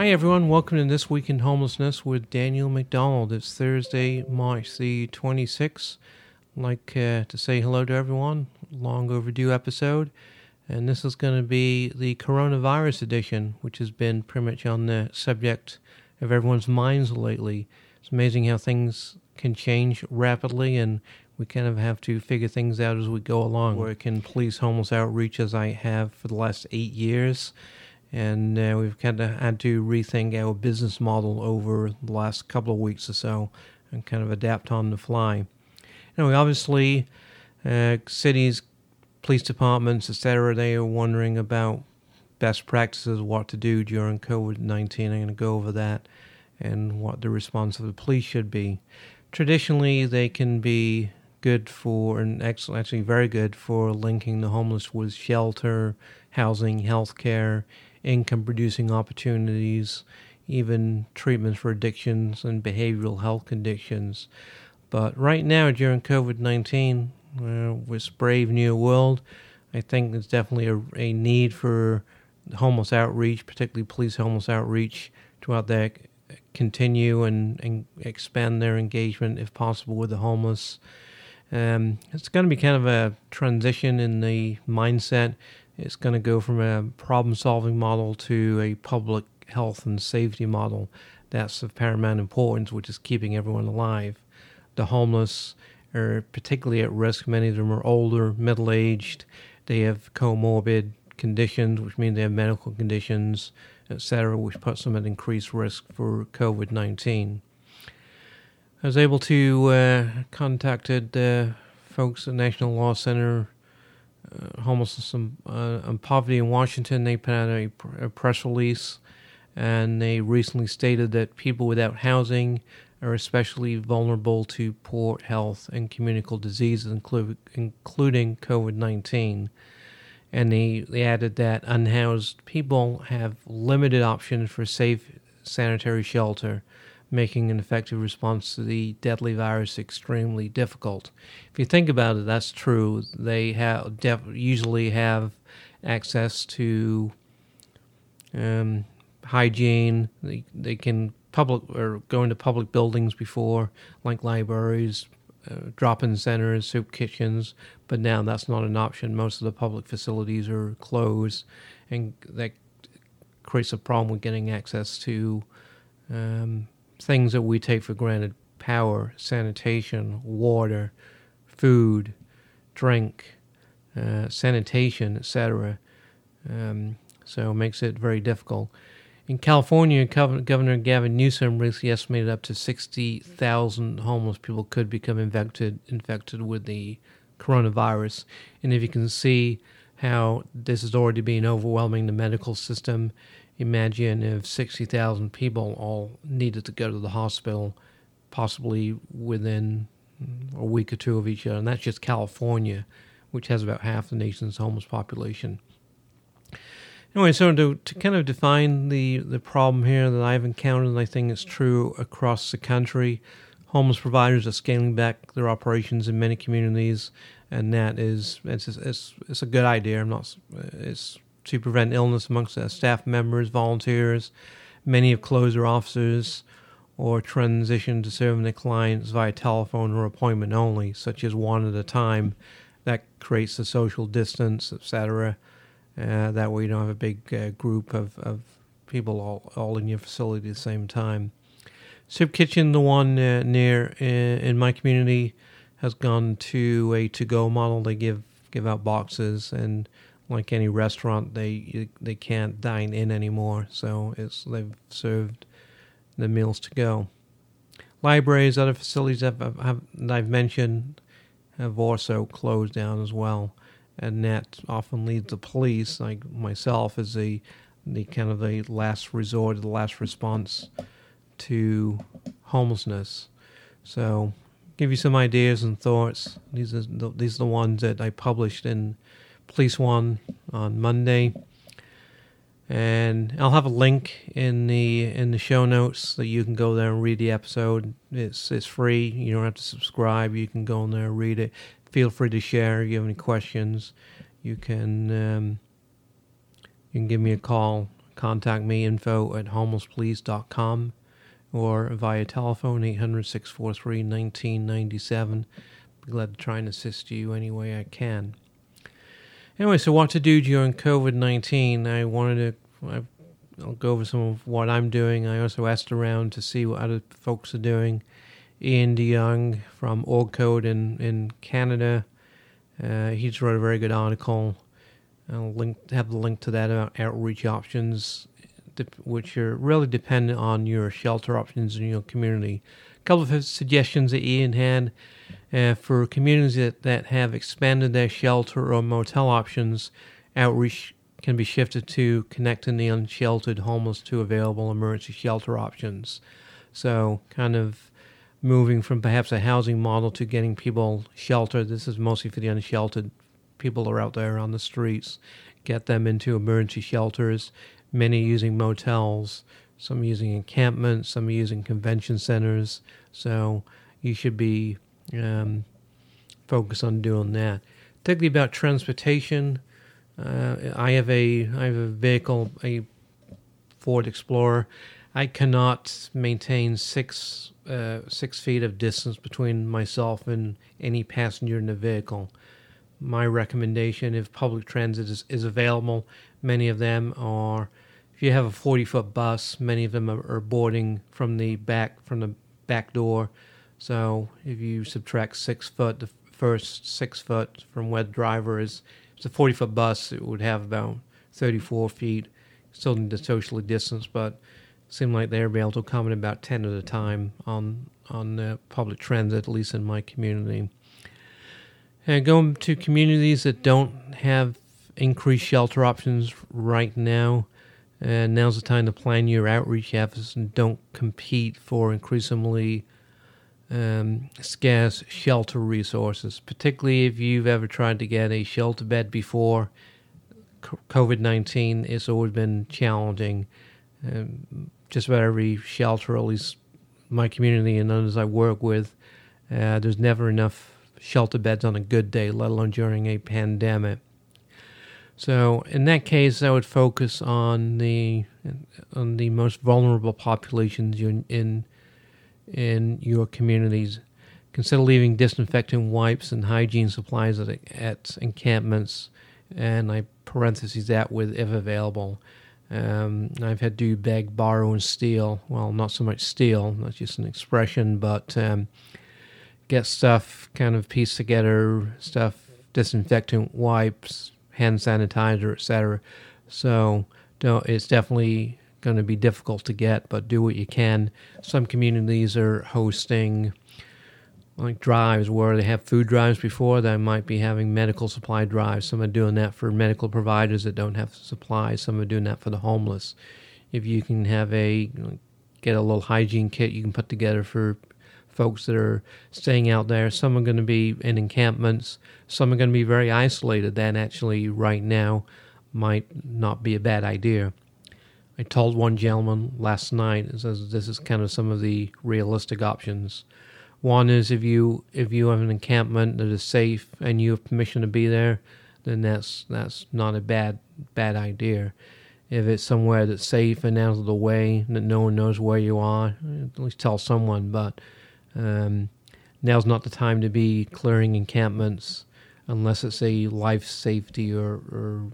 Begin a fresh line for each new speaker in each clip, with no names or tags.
Hi, everyone. Welcome to This Week in Homelessness with Daniel McDonald. It's Thursday, March the 26th. I'd like uh, to say hello to everyone. Long overdue episode. And this is going to be the coronavirus edition, which has been pretty much on the subject of everyone's minds lately. It's amazing how things can change rapidly, and we kind of have to figure things out as we go along. Work in police homeless outreach as I have for the last eight years and uh, we've kind of had to rethink our business model over the last couple of weeks or so and kind of adapt on the fly. Know, obviously, uh, cities, police departments, etc., they are wondering about best practices, what to do during COVID 19. I'm going to go over that and what the response of the police should be. Traditionally, they can be good for, and actually very good for linking the homeless with shelter, housing, healthcare, income producing opportunities, even treatments for addictions and behavioral health conditions. But right now, during COVID 19, uh, Brave New World, I think there's definitely a, a need for homeless outreach, particularly police homeless outreach, to out there continue and, and expand their engagement, if possible, with the homeless. Um, it's going to be kind of a transition in the mindset it's going to go from a problem solving model to a public health and safety model. That's of paramount importance, which is keeping everyone alive. The homeless are particularly at risk. Many of them are older, middle aged. They have comorbid conditions, which mean they have medical conditions, etc., which puts them at increased risk for COVID 19. I was able to uh, contacted uh, folks at National Law Center homelessness and, uh, and, poverty in Washington, they put out a, a, press release and they recently stated that people without housing are especially vulnerable to poor health and communicable diseases, inclu- including COVID 19. And they, they added that unhoused people have limited options for safe sanitary shelter making an effective response to the deadly virus extremely difficult. If you think about it, that's true. They have def- usually have access to um, hygiene. They they can public or go into public buildings before, like libraries, uh, drop-in centers, soup kitchens. But now that's not an option. Most of the public facilities are closed, and that creates a problem with getting access to um, things that we take for granted power, sanitation, water, food, drink, uh, sanitation, etc. Um, so it makes it very difficult. In California, Governor Gavin Newsom recently estimated up to 60,000 homeless people could become infected infected with the coronavirus. And if you can see how this is already being overwhelming the medical system imagine if 60,000 people all needed to go to the hospital, possibly within a week or two of each other. And that's just California, which has about half the nation's homeless population. Anyway, so to, to kind of define the, the problem here that I've encountered, and I think it's true across the country, homeless providers are scaling back their operations in many communities, and that is it's it's, it's a good idea. I'm not it's to prevent illness amongst staff members, volunteers. Many have closed their offices or transitioned to serving their clients via telephone or appointment only, such as one at a time. That creates a social distance, etc. Uh, that way, you don't have a big uh, group of, of people all, all in your facility at the same time. Soup Kitchen, the one uh, near uh, in my community, has gone to a to-go model. They give give out boxes and like any restaurant, they they can't dine in anymore, so it's they've served the meals to go. Libraries, other facilities that I've, have, I've mentioned have also closed down as well, and that often leads the police, like myself, as the the kind of the last resort, the last response to homelessness. So, give you some ideas and thoughts. These are the, these are the ones that I published in Police One on Monday. And I'll have a link in the in the show notes that you can go there and read the episode. It's it's free. You don't have to subscribe. You can go in there and read it. Feel free to share. If you have any questions, you can um, you can give me a call. contact me info at homelesspolice.com or via telephone 800 643 1997. Be glad to try and assist you any way I can. Anyway, so what to do during COVID 19? I wanted to. I, I'll go over some of what I'm doing. I also asked around to see what other folks are doing. Ian De Jong from Org Code in, in Canada. Uh, he's wrote a very good article. I'll link have the link to that about outreach options, which are really dependent on your shelter options in your community. A couple of suggestions that Ian had uh, for communities that, that have expanded their shelter or motel options. Outreach can be shifted to connecting the unsheltered homeless to available emergency shelter options. So, kind of moving from perhaps a housing model to getting people sheltered. This is mostly for the unsheltered people are out there on the streets. Get them into emergency shelters. Many using motels, some using encampments, some using convention centers. So you should be um, focused on doing that. Particularly about transportation. Uh, I have a I have a vehicle, a Ford Explorer. I cannot maintain six uh, six feet of distance between myself and any passenger in the vehicle. My recommendation, if public transit is, is available, many of them are. If you have a 40 foot bus, many of them are, boarding from the back from the back door. So if you subtract six foot, the first six foot from where the driver is, it's a 40 foot bus. It would have about 34 feet. Still need to socially distance, but seemed like they were able to accommodate about 10 at a time on on uh, public transit, at least in my community. And going to communities that don't have increased shelter options right now, and now's the time to plan your outreach efforts and don't compete for increasingly um, scarce shelter resources, particularly if you've ever tried to get a shelter bed before. COVID 19, it's always been challenging. Um, just about every shelter, at least my community and others I work with, uh, there's never enough shelter beds on a good day, let alone during a pandemic. So in that case, I would focus on the on the most vulnerable populations in in, in your communities. Consider leaving disinfectant wipes and hygiene supplies at, at encampments, and I parentheses that with if available. Um, I've had to beg, borrow, and steal. Well, not so much steal, that's just an expression, but um, get stuff kind of pieced together, stuff, disinfectant wipes, hand sanitizer, etc. So it's definitely going to be difficult to get, but do what you can. Some communities are hosting like drives where they have food drives before. They might be having medical supply drives. Some are doing that for medical providers that don't have supplies. Some are doing that for the homeless. If you can have a get a little hygiene kit you can put together for folks that are staying out there. Some are going to be in encampments. Some are going to be very isolated. That actually, right now, might not be a bad idea. I told one gentleman last night, says this is kind of some of the realistic options. One is if you if you have an encampment that is safe and you have permission to be there, then that's that's not a bad bad idea. If it's somewhere that's safe and out of the way, that no one knows where you are, at least tell someone. But um, now's not the time to be clearing encampments unless it's a life safety or, or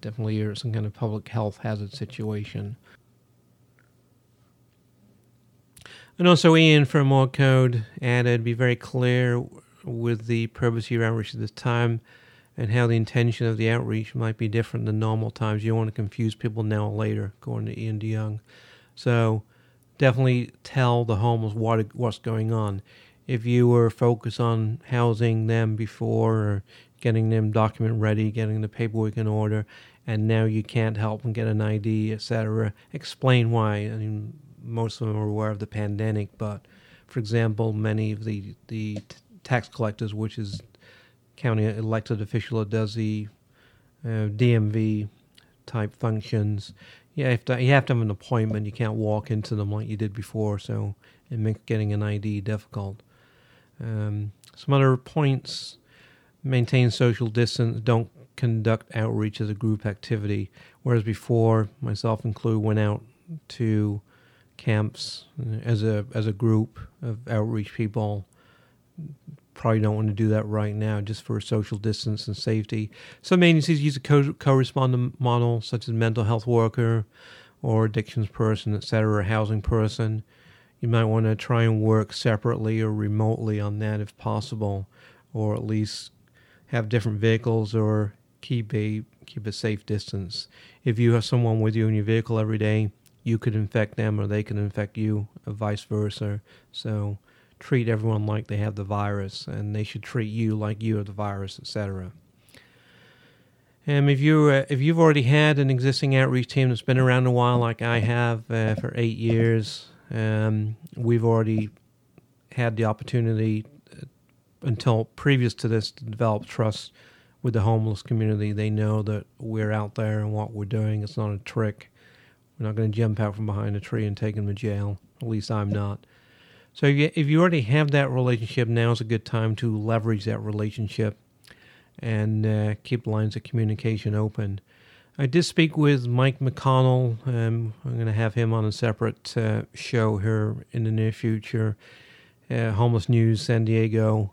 definitely or some kind of public health hazard situation. And also, Ian from Org Code added, be very clear with the purpose of your outreach at this time and how the intention of the outreach might be different than normal times. You don't want to confuse people now or later, according to Ian De Jong. So, definitely tell the homeless what what's going on. If you were focused on housing them before or getting them document ready, getting the paperwork in order, and now you can't help them get an ID, etc., explain why. I mean, most of them are aware of the pandemic, but for example, many of the the tax collectors, which is county elected official that does the uh, DMV type functions, you have, to, you have to have an appointment. You can't walk into them like you did before, so it makes getting an ID difficult. Um, some other points: maintain social distance. Don't conduct outreach as a group activity, whereas before, myself included, went out to camps as a as a group of outreach people. Probably don't want to do that right now, just for social distance and safety. Some agencies use a co- correspondent model, such as mental health worker or addictions person, etc., or housing person. You might want to try and work separately or remotely on that if possible, or at least have different vehicles or keep a keep a safe distance. If you have someone with you in your vehicle every day, you could infect them or they could infect you, or vice versa. So treat everyone like they have the virus, and they should treat you like you have the virus, etc. And if you uh, if you've already had an existing outreach team that's been around a while, like I have uh, for eight years, um, we've already had the opportunity uh, until previous to this to develop trust with the homeless community. They know that we're out there and what we're doing. It's not a trick. We're not going to jump out from behind a tree and take them to jail. At least I'm not. So if you, already have that relationship, now is a good time to leverage that relationship and uh, keep lines of communication open. I did speak with Mike McConnell. Um, I'm going to have him on a separate uh, show here in the near future. Uh, homeless News San Diego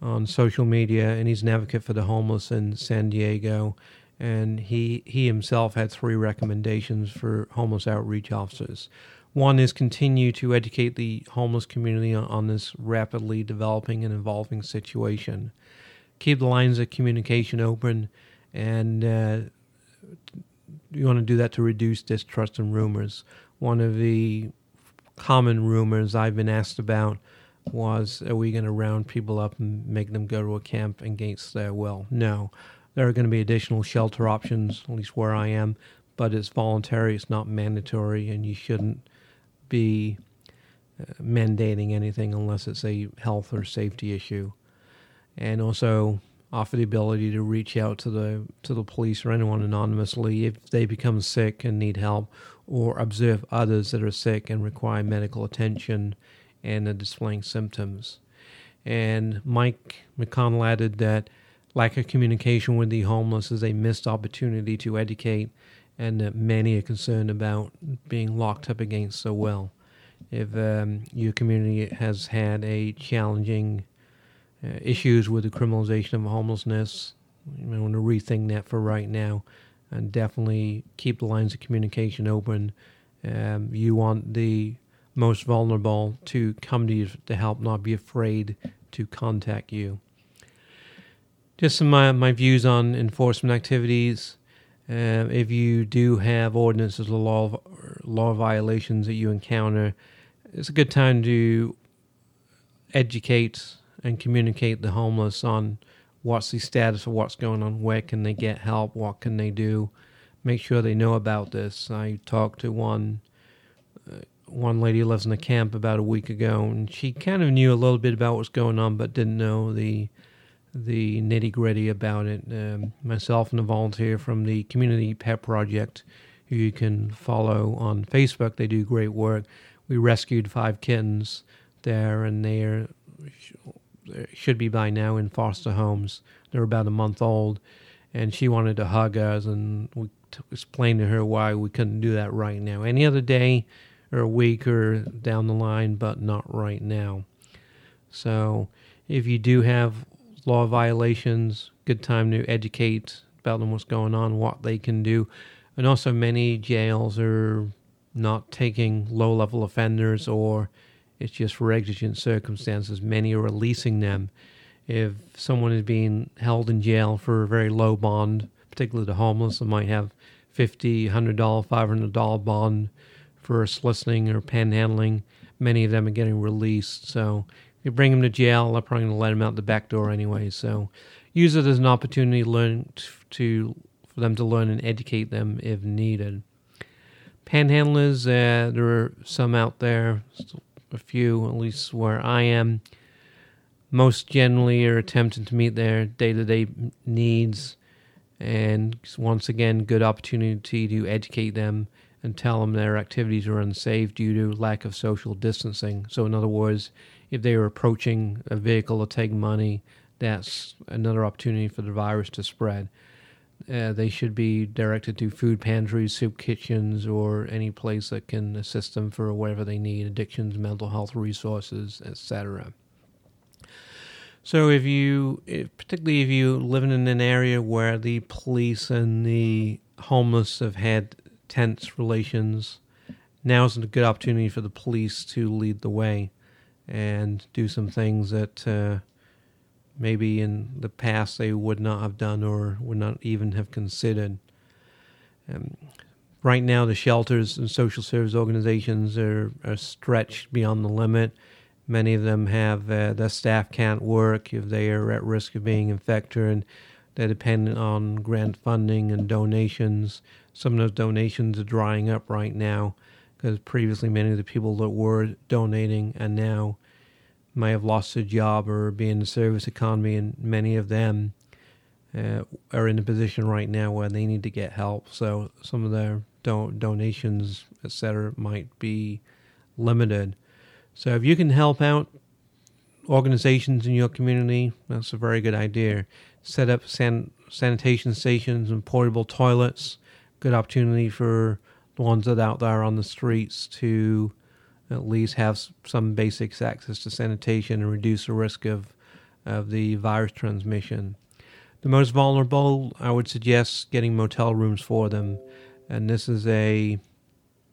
on social media, and he's an advocate for the homeless in San Diego. And he he himself had three recommendations for homeless outreach officers. One is continue to educate the homeless community on, this rapidly developing and evolving situation. Keep the lines of communication open, and uh, you want to do that to reduce distrust and rumors. One of the common rumors I've been asked about was are we going to round people up and make them go to a camp against their will? No. There are going to be additional shelter options, at least where I am, but it's voluntary, it's not mandatory, and you shouldn't be uh, mandating anything unless it's a health or safety issue. And also offer the ability to reach out to the to the police or anyone anonymously if they become sick and need help or observe others that are sick and require medical attention and are displaying symptoms. And Mike McConnell added that lack of communication with the homeless is a missed opportunity to educate, and that many are concerned about being locked up against so well. If um, your community has had a challenging uh, issues with the criminalization of homelessness, you may want to rethink that for right now, and definitely keep the lines of communication open. Um, you want the most vulnerable to come to you to help, not be afraid to contact you. Just some my, my views on enforcement activities. Uh, if you do have ordinances or law law violations that you encounter, it's a good time to educate and communicate the homeless on what's the status of what's going on, where can they get help, what can they do. Make sure they know about this. I talked to one uh, one lady who lives in a camp about a week ago, and she kind of knew a little bit about what's going on, but didn't know the the nitty gritty about it. Um, myself and a volunteer from the Community Pet Project, who you can follow on Facebook, they do great work. We rescued five kittens there, and they're should be by now in foster homes. They're about a month old, and she wanted to hug us, and we t- explained to her why we couldn't do that right now. Any other day or a week or down the line, but not right now. So, if you do have law violations, good time to educate about them, what's going on, what they can do. And also, many jails are not taking low level offenders or it's just for exigent circumstances. Many are releasing them. If someone is being held in jail for a very low bond, particularly the homeless, they might have $50, $100, $500 bond for soliciting or panhandling. Many of them are getting released. So you bring them to jail, they're probably going to let them out the back door anyway. So use it as an opportunity to learn to for them to learn and educate them if needed. Panhandlers, uh, there are some out there, a few, at least where I am. Most generally are attempting to meet their day to day needs, and once again, good opportunity to educate them and tell them their activities are unsafe due to lack of social distancing. So, in other words, if they are approaching a vehicle to take money, that's another opportunity for the virus to spread. uh, they should be directed to food pantries, soup kitchens, or any place that can assist them for whatever they need addictions, mental health resources, etc. So, if you, if, particularly if you live in an area where the police and the homeless have had tense relations, now is a good opportunity for the police to lead the way and do some things that uh, maybe in the past they would not have done or would not even have considered. Um, right now, the shelters and social service organizations are, are stretched beyond the limit. Many of them have uh, their staff can't work if they are at risk of being infected, and they're dependent on grant funding and donations. Some of those donations are drying up right now because previously many of the people that were donating and now may have lost their job or be in the service economy, and many of them uh, are in a position right now where they need to get help. So some of their do- donations, etc., might be limited. So if you can help out organizations in your community, that's a very good idea. Set up san- sanitation stations and portable toilets. Good opportunity for that out there on the streets to at least have some basic access to sanitation and reduce the risk of, of the virus transmission. The most vulnerable, I would suggest getting motel rooms for them. And this is a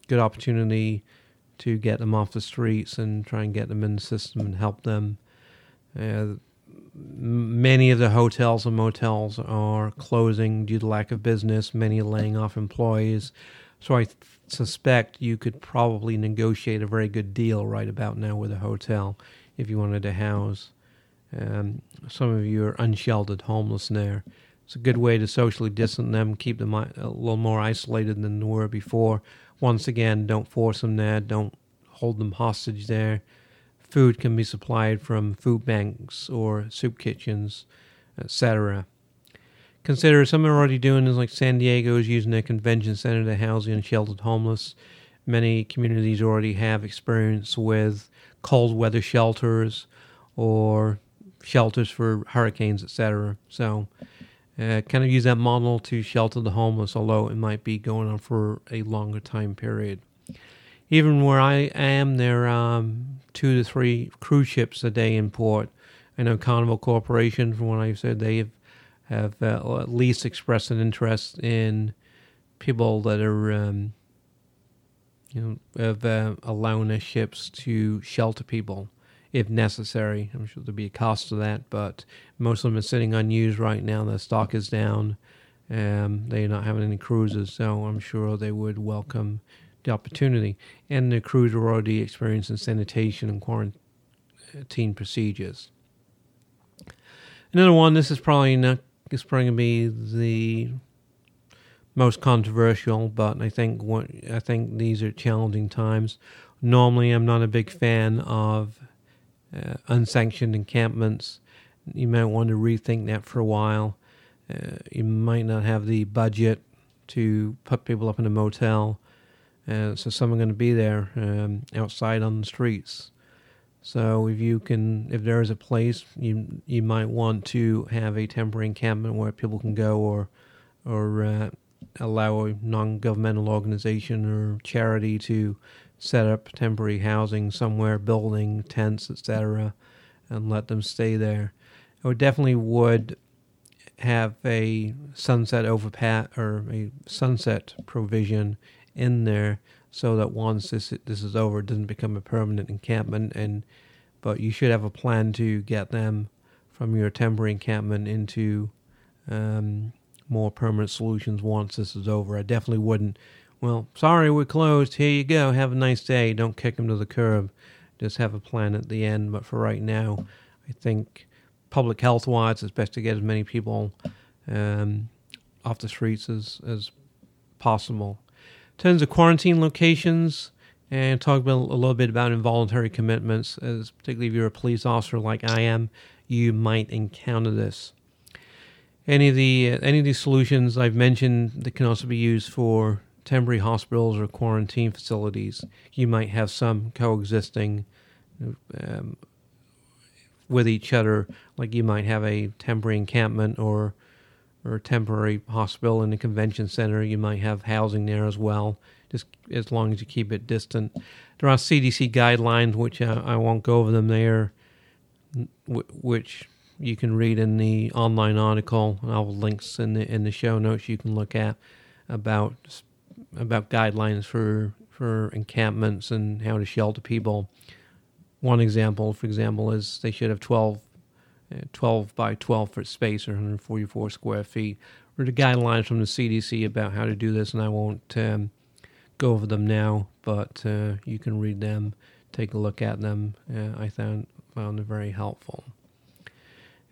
good opportunity to get them off the streets and try and get them in the system and help them. Uh, many of the hotels and motels are closing due to lack of business, many laying off employees. So I suspect you could probably negotiate a very good deal right about now with a hotel if you wanted to house um, some of your unsheltered homeless there. It's a good way to socially distance them, keep them a little more isolated than they were before. Once again, don't force them there, don't hold them hostage there. Food can be supplied from food banks or soup kitchens, etc consider some are already doing is like San Diego is using a convention center to house the unsheltered homeless. Many communities already have experience with cold weather shelters or shelters for hurricanes, etc. So, uh, kind of use that model to shelter the homeless, although it might be going on for a longer time period. Even where I am, there are um, two to three cruise ships a day in port. I know Carnival Corporation, from what I've said, they have have uh, at least expressed an interest in people that are, um, you know, of uh, allowing ships to shelter people if necessary. I'm sure there'll be a cost to that, but most of them are sitting unused right now. The stock is down. Um, they're not having any cruises, so I'm sure they would welcome the opportunity. And the crews are already experiencing sanitation and quarantine procedures. Another one, this is probably not is probably to be the most controversial, but I think what, I think these are challenging times. Normally, I'm not a big fan of uh, unsanctioned encampments. You might want to rethink that for a while. Uh, you might not have the budget to put people up in a motel, uh, so some are going to be there um, outside on the streets. So if you can, if there is a place, you you might want to have a temporary encampment where people can go, or or uh, allow a non-governmental organization or charity to set up temporary housing somewhere, building tents, etc., and let them stay there. I would definitely would have a sunset overpass or a sunset provision in there so that once this this is over, it doesn't become a permanent encampment. And but you should have a plan to get them from your temporary encampment into um, more permanent solutions once this is over. I definitely wouldn't. Well, sorry, we're closed. Here you go. Have a nice day. Don't kick them to the curb. Just have a plan at the end. But for right now, I think public health wise, it's best to get as many people um, off the streets as, as possible terms of quarantine locations, and talk about, a little bit about involuntary commitments, as particularly if you're a police officer like I am, you might encounter this. Any of the any of these solutions I've mentioned that can also be used for temporary hospitals or quarantine facilities. You might have some coexisting um, with each other, like you might have a temporary encampment or or a temporary hospital in a convention center, you might have housing there as well, just as long as you keep it distant. There are CDC guidelines, which I, I won't go over them there, which you can read in the online article. And I'll have links in the in the show notes you can look at about about guidelines for for encampments and how to shelter people. One example, for example, is they should have 12, uh, 12 by 12 foot space or 144 square feet. Or the guidelines from the CDC about how to do this, and I won't um, go over them now, but uh, you can read them, take a look at them. Uh, I found found it very helpful.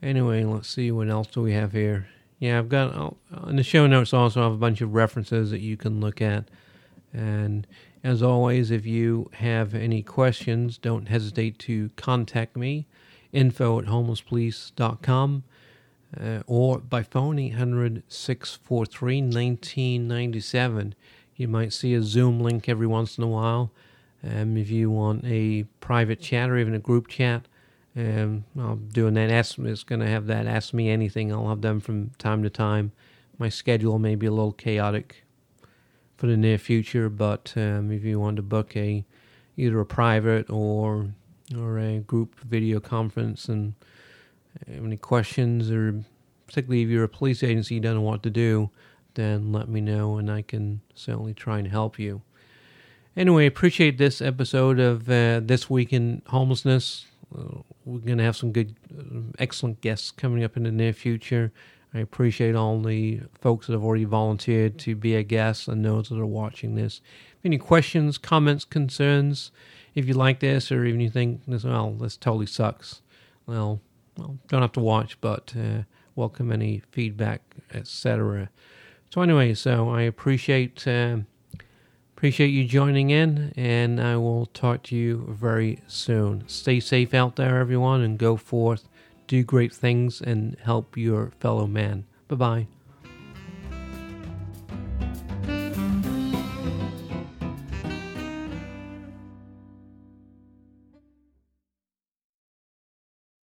Anyway, let's see what else do we have here. Yeah, I've got uh, in the show notes also I have a bunch of references that you can look at. And as always, if you have any questions, don't hesitate to contact me, info at homelesspolice.com, uh, or by phone 800 643 1997. You might see a Zoom link every once in a while. Um, if you want a private chat or even a group chat, um, I'll doing that. Ask me. is going to have that. Ask me anything. I'll have them from time to time. My schedule may be a little chaotic for the near future, but um, if you want to book a either a private or or a group video conference and have any questions or particularly if you're a police agency you don't know what to do, then let me know and I can certainly try and help you. Anyway, appreciate this episode of uh, This Week in Homelessness. Uh, we're going to have some good, uh, excellent guests coming up in the near future. I appreciate all the folks that have already volunteered to be a guest and those that are watching this. Any questions, comments, concerns? If you like this, or even you think this, well, this totally sucks. Well, well don't have to watch, but uh, welcome any feedback, etc. So anyway, so I appreciate. Uh, Appreciate you joining in, and I will talk to you very soon. Stay safe out there, everyone, and go forth, do great things, and help your fellow man. Bye bye.